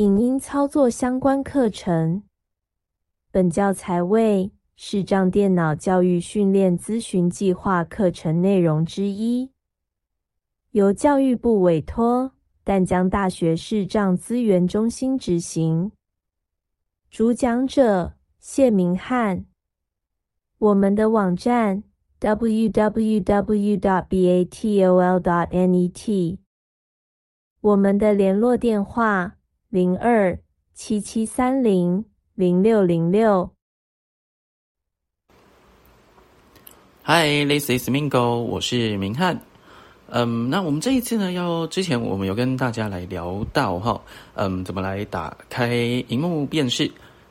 影音操作相关课程。本教材为视障电脑教育训练咨询计划课程内容之一，由教育部委托淡江大学视障资源中心执行。主讲者谢明翰。我们的网站 www.batol.net。我们的联络电话。零二七七三零零六零六。Hi，this is Mingo，我是明翰。嗯，那我们这一次呢，要之前我们有跟大家来聊到哈，嗯，怎么来打开荧幕辨识。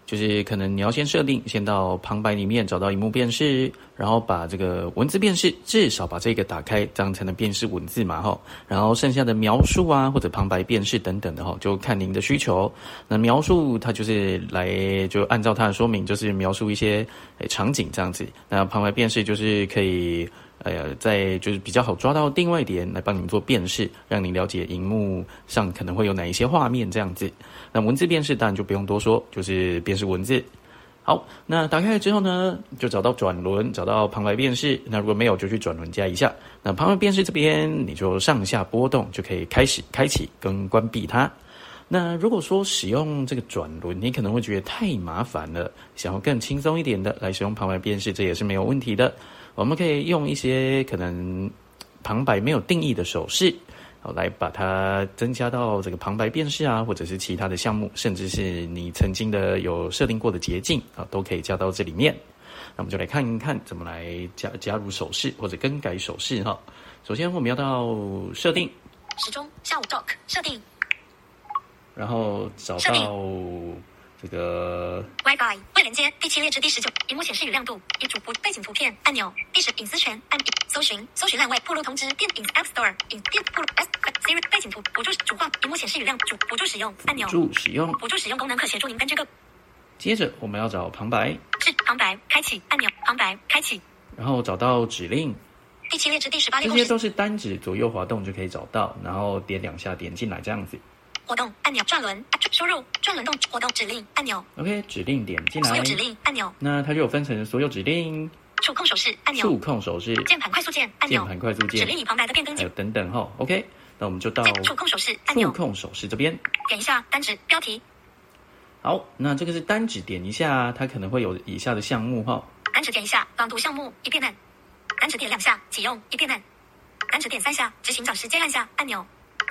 就是可能你要先设定，先到旁白里面找到荧幕辨识，然后把这个文字辨识，至少把这个打开，这样才能辨识文字嘛哈。然后剩下的描述啊，或者旁白辨识等等的哈，就看您的需求。那描述它就是来就按照它的说明，就是描述一些场景这样子。那旁白辨识就是可以。哎呀，在就是比较好抓到定位点来帮你们做辨识，让你了解荧幕上可能会有哪一些画面这样子。那文字辨识当然就不用多说，就是辨识文字。好，那打开了之后呢，就找到转轮，找到旁白辨识。那如果没有，就去转轮加一下。那旁白辨识这边，你就上下波动就可以开始开启跟关闭它。那如果说使用这个转轮，你可能会觉得太麻烦了，想要更轻松一点的来使用旁白辨识，这也是没有问题的。我们可以用一些可能旁白没有定义的手势，好来把它增加到这个旁白辨识啊，或者是其他的项目，甚至是你曾经的有设定过的捷径啊，都可以加到这里面。那我们就来看一看怎么来加加入手势或者更改手势哈。首先我们要到设定，时钟下午 talk 设定，然后找到。这个 WiFi 未连接第七列至第十九，荧幕显示与亮度，以主播背景图片按钮，第十隐私权按搜寻搜寻烂位铺路通知电影 App Store 影电铺路 S Siri 背景图辅助主画荧幕显示与亮主辅助使用按钮辅助使用辅助使用功能可协助您跟这个。接着我们要找旁白，是旁白开启按钮旁白开启，然后找到指令，第七列至第十八列这些都是单指左右滑动就可以找到，然后点两下点进来这样子。活动按钮转轮输入转轮动活动指令按钮。OK，指令点进来。所有指令按钮。那它就有分成所有指令。触控手势按钮。触控手势。键盘快速键按钮。键盘快速键。指令与旁白的变更还有等等哈。OK，那我们就到触控手势按钮。触控手势这边。点一下单指标题。好，那这个是单指点一下，它可能会有以下的项目哈。单指点一下朗读项目一遍半。单指点两下启用一遍半。单指点三下执行长时间按下按钮。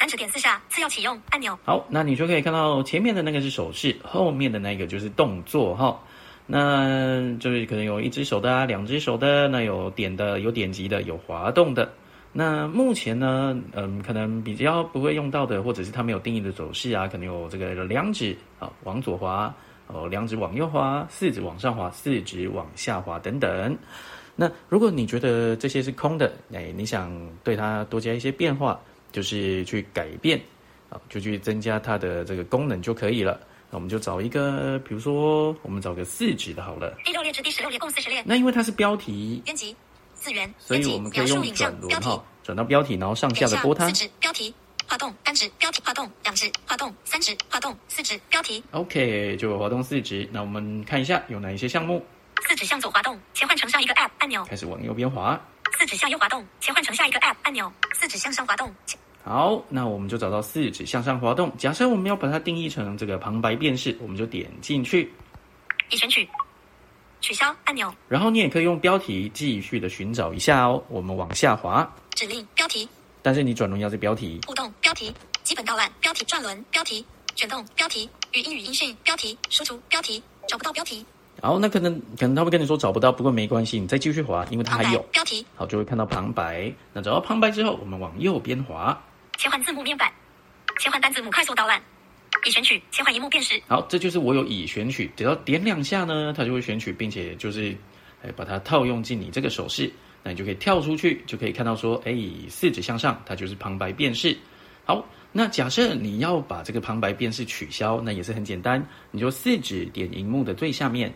指点四下，次要启用按钮。好，那你就可以看到前面的那个是手势，后面的那个就是动作哈。那就是可能有一只手的，两只手的，那有点的，有点击的，有滑动的。那目前呢，嗯，可能比较不会用到的，或者是它没有定义的走势啊，可能有这个两指啊往左滑，哦，两指往右滑，四指往上滑，四指往下滑等等。那如果你觉得这些是空的，哎，你想对它多加一些变化。就是去改变，啊，就去增加它的这个功能就可以了。那我们就找一个，比如说，我们找个四指的好了。第六列至第十六列共四十列。那因为它是标题，编辑四元，所以我们可以用转轮哈，转到标题，然后上下的拨它。四指标题，滑动单指标题，滑动两指，滑动三指，滑动四指标题。OK，就滑动四指。那我们看一下有哪一些项目。四指向左滑动，切换成上一个 App 按钮。开始往右边滑。四指向右滑动，切换成下一个 App 按钮。四指向上滑动。好，那我们就找到四指向上滑动。假设我们要把它定义成这个旁白辨识，我们就点进去，已选取，取消按钮。然后你也可以用标题继续的寻找一下哦。我们往下滑，指令标题。但是你转轮要在标题。互动标题，基本导览标题，转轮标题，卷动标题，语音语音讯标题，输出标题，找不到标题。好，那可能可能他会跟你说找不到，不过没关系，你再继续滑，因为它还有标题。好，就会看到旁白。那找到旁白之后，我们往右边滑，切换字幕面板，切换单字幕快速导览，已选取，切换荧幕辨识。好，这就是我有已选取，只要点两下呢，它就会选取，并且就是哎把它套用进你这个手势，那你就可以跳出去，就可以看到说，哎，四指向上，它就是旁白辨识。好，那假设你要把这个旁白辨识取消，那也是很简单，你就四指点荧幕的最下面。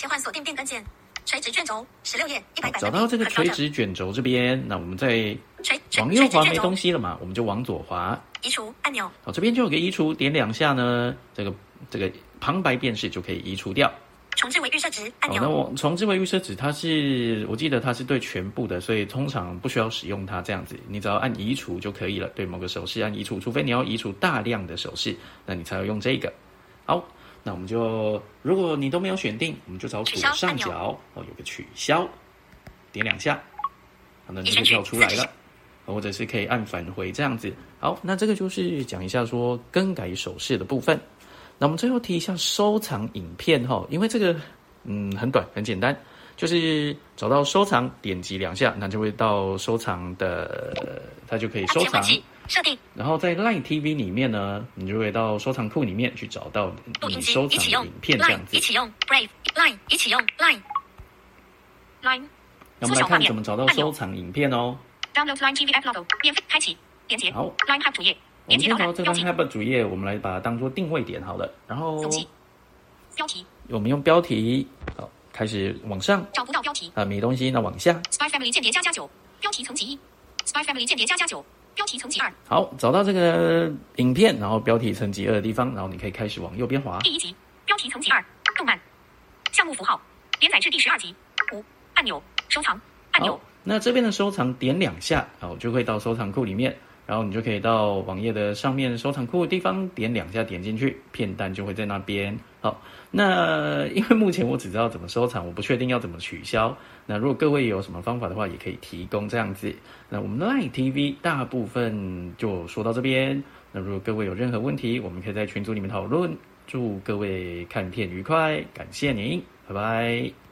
切换锁定变更键，垂直卷轴十六页一百百找到这个垂直卷轴这边，那我们再往右滑没东西了嘛，我们就往左滑。移除按钮，好，这边就有个移除，点两下呢，这个这个旁白辨识就可以移除掉。重置为预设值按好，那，我重置为预设值，它是我记得它是对全部的，所以通常不需要使用它这样子，你只要按移除就可以了。对某个手势按移除，除非你要移除大量的手势，那你才要用这个。好，那我们就如果你都没有选定，我们就找左上角哦有个取消，点两下，好，那就已选取跳出来了。或者是可以按返回这样子。好，那这个就是讲一下说更改手势的部分。那我们最后提一下收藏影片哈，因为这个嗯很短很简单，就是找到收藏，点击两下，那就会到收藏的，它就可以收藏设定。然后在 Line TV 里面呢，你就会到收藏库里面去找到你录音机收藏影片这样子。一。起用。Brave Line 一起用。Line Line 那我们来看怎么找到收藏影片哦。Download Line TV App Logo 免费开启连接。好。Line Hub 主页连接到这个览标题。Tab 主页，我们来把它当做定位点好了。然后标题。我们用标题，好，开始往上。找不到标题。啊，没东西，那往下。Spy Family 间谍加加九标题层级一。Spy Family 间谍加加九标题层级二。好，找到这个影片，然后标题层级二的地方，然后你可以开始往右边滑。第一集标题层级二动漫项目符号连载至第十二集五。按钮收藏按钮，那这边的收藏点两下，好，就会到收藏库里面，然后你就可以到网页的上面收藏库的地方点两下，点进去，片单就会在那边。好，那因为目前我只知道怎么收藏，我不确定要怎么取消。那如果各位有什么方法的话，也可以提供这样子。那我们 Line TV 大部分就说到这边。那如果各位有任何问题，我们可以在群组里面讨论。祝各位看片愉快，感谢您，拜拜。